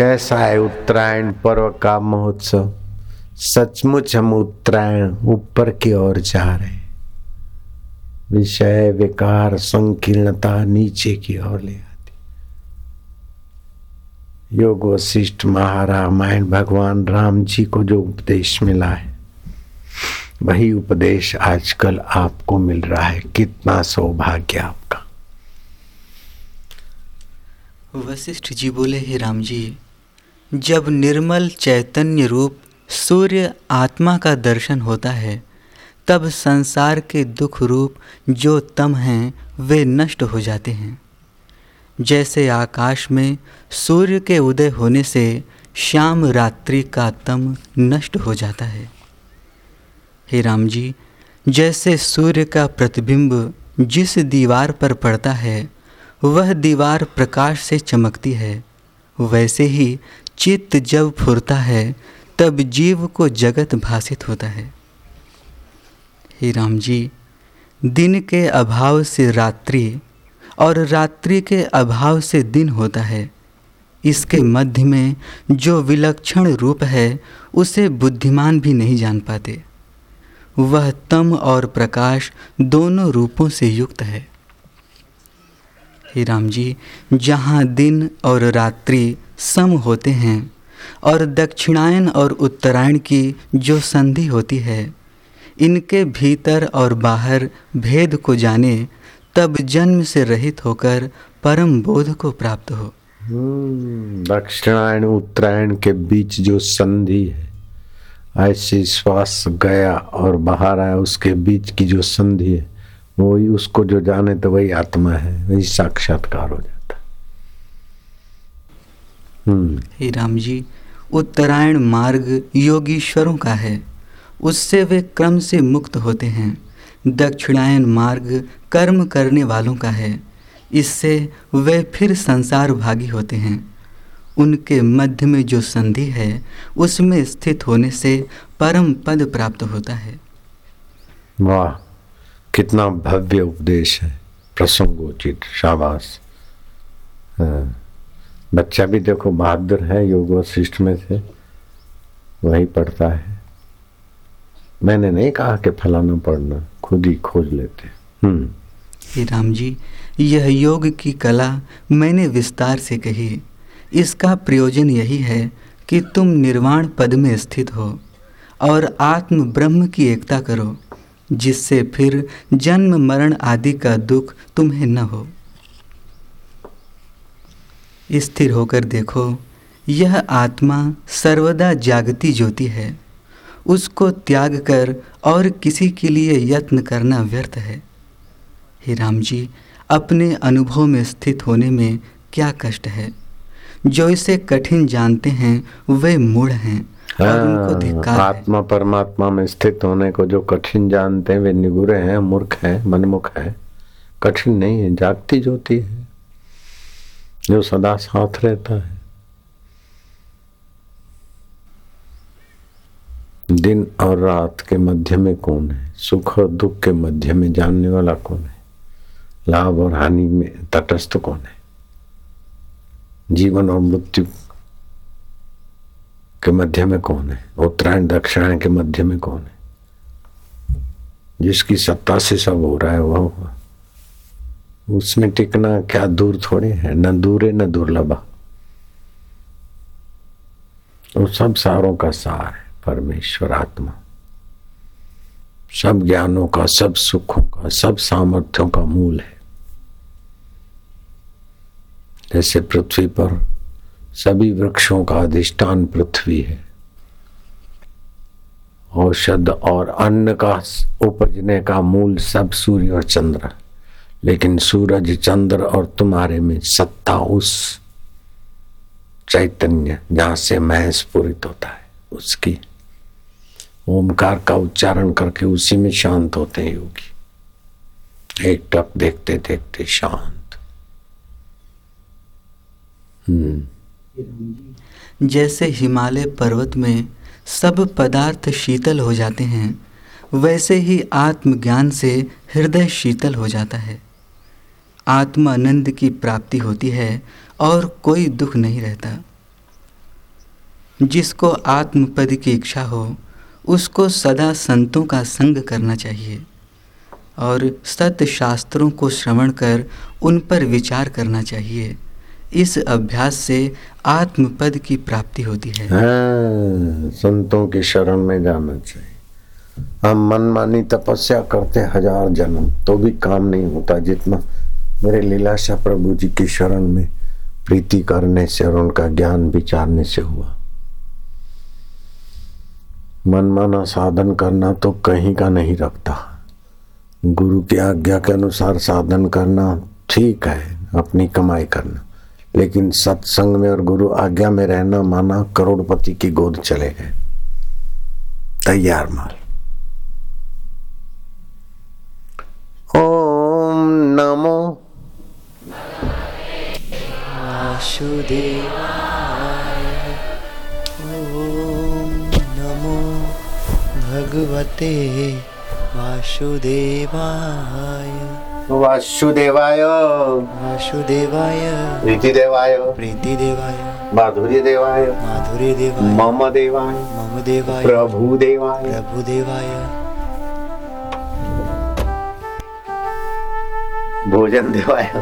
कैसा है उत्तरायण पर्व का महोत्सव? सचमुच हम उत्तरायण ऊपर की ओर जा रहे विषय विकार संकीर्णता नीचे की ओर ले आती। योग वशिष्ठ महारामायण भगवान राम जी को जो उपदेश मिला है, वही उपदेश आजकल आपको मिल रहा है। कितना सौभाग्य आपका। वशिष्ठ जी बोले, हे राम जी जब निर्मल चैतन्य रूप सूर्य आत्मा का दर्शन होता है, तब संसार के दुख रूप जो तम हैं, वे नष्ट हो जाते हैं। जैसे आकाश में सूर्य के उदय होने से श्याम रात्रि का तम नष्ट हो जाता है। हे राम जी, जैसे सूर्य का प्रतिबिंब जिस दीवार पर पड़ता है, वह दीवार प्रकाश से चमकती है, वैसे ही चित्त जब फुरता है, तब जीव को जगत भाषित होता है। हे राम जी, दिन के अभाव से रात्रि और रात्रि के अभाव से दिन होता है। इसके मध्य में जो विलक्षण रूप है, उसे बुद्धिमान भी नहीं जान पाते। वह तम और प्रकाश दोनों रूपों से युक्त है। हे राम जी जहाँ दिन और रात्रि सम होते हैं और दक्षिणायन और उत्तरायण की जो संधि होती है इनके भीतर और बाहर भेद को जाने तब जन्म से रहित होकर परम बोध को प्राप्त हो। हम्म, दक्षिणायन उत्तरायण के बीच जो संधि है ऐसी श्वास गया और बाहर आया उसके बीच की जो संधि है वही उसको जो जाने तो वही आत्मा है वही साक्षात्कार हो जाता हम्म। हे राम जी उत्तरायण मार्ग योगीश्वरों का है। उससे वे क्रम से मुक्त होते हैं। दक्षिणायन मार्ग कर्म करने वालों का है। इससे वे फिर संसार भागी होते हैं। उनके मध्य में जो संधि है उसमें स्थित होने से परम पद प्राप्त होता है। वाह। कितना भव्य उपदेश है, प्रसंगोचित, शाबाश। हाँ। बच्चा भी देखो बहादुर है, योग वशिष्ठ में से, वही पढ़ता है। मैंने नहीं कहा कि फलाना पढ़ना, खुद ही खोज लेते हम्म। राम जी, यह योग की कला मैंने विस्तार से कही। इसका प्रयोजन यही है कि तुम निर्वाण पद में स्थित हो और आत्म ब्रह्म की एकता करो। जिससे फिर जन्म, मरण आदि का दुख तुम्हें न हो। स्थिर होकर देखो, यह आत्मा सर्वदा जागती ज्योति है। उसको त्याग कर और किसी के लिए यत्न करना व्यर्थ है। हे राम जी अपने अनुभव में स्थित होने में क्या कष्ट है? जो इसे कठिन जानते हैं, वे मूढ़ हैं। हाँ, आत्मा परमात्मा में स्थित होने को जो कठिन जानते हैं वे निगुरे हैं मूर्ख हैं मनमुख है। कठिन नहीं है जागती ज्योति है। जो सदा साथ रहता है। दिन और रात के मध्य में कौन है? सुख और दुख के मध्य में जानने वाला कौन है? लाभ और हानि में तटस्थ कौन है? जीवन और मृत्यु के मध्य में कौन है? उत्तरायण दक्षिणायन के मध्य में कौन है? जिसकी सत्ता से सब हो रहा है, वह उसमें टिकना क्या दूर थोड़े है? न दूरे, न दुर्लभा। वो सब सारों का सार है, परमेश्वर, आत्मा। सब ज्ञानों का, सब सुखों का, सब सामर्थ्यों का मूल है। जैसे पृथ्वी पर सभी वृक्षों का अधिष्ठान पृथ्वी है। औषध और अन्न का उपजने का मूल सब सूर्य और चंद्र। लेकिन सूरज, चंद्र और तुम्हारे में सत्ता उस चैतन्य जहाँ से मैं स्फुरित होता है, उसकी। ओमकार का उच्चारण करके उसी में शांत होते हैं योगी। एक टक देखते देखते शांत। हम्म। जैसे हिमालय पर्वत में सब पदार्थ शीतल हो जाते हैं, वैसे ही आत्मज्ञान से हृदय शीतल हो जाता है। आत्मानंद की प्राप्ति होती है और कोई दुख नहीं रहता। जिसको आत्मपद की इच्छा हो, उसको सदा संतों का संग करना चाहिए और सत्य शास्त्रों को श्रवण कर उन पर विचार करना चाहिए। इस अभ्यास से आत्मपद की प्राप्ति होती है। हाँ, संतों की शरण में जाना चाहिए। हम मनमानी तपस्या करते हज़ार जन्म तो भी काम नहीं होता जितना मेरे लीलाशाह प्रभु जी की शरण में प्रीति करने से और उनका ज्ञान विचारने से हुआ। मनमाना साधन करना तो कहीं का नहीं रखता। गुरु की आज्ञा के अनुसार साधन करना ठीक है अपनी कमाई करना। लेकिन सत्संग में और गुरु आज्ञा में रहना माना करोड़पति की गोद चले गए। तैयार माल। ओम नमो। ॐ नमो भगवते वासुदेवाय। वासुदेवाय। वासुदेवाय। प्रीतिदेवाय। प्रीतिदेवाय। माधुर्य देवाय मम देवाय मम देवाय प्रभु देवाय प्रभुदेवाय। भोजन देवाय।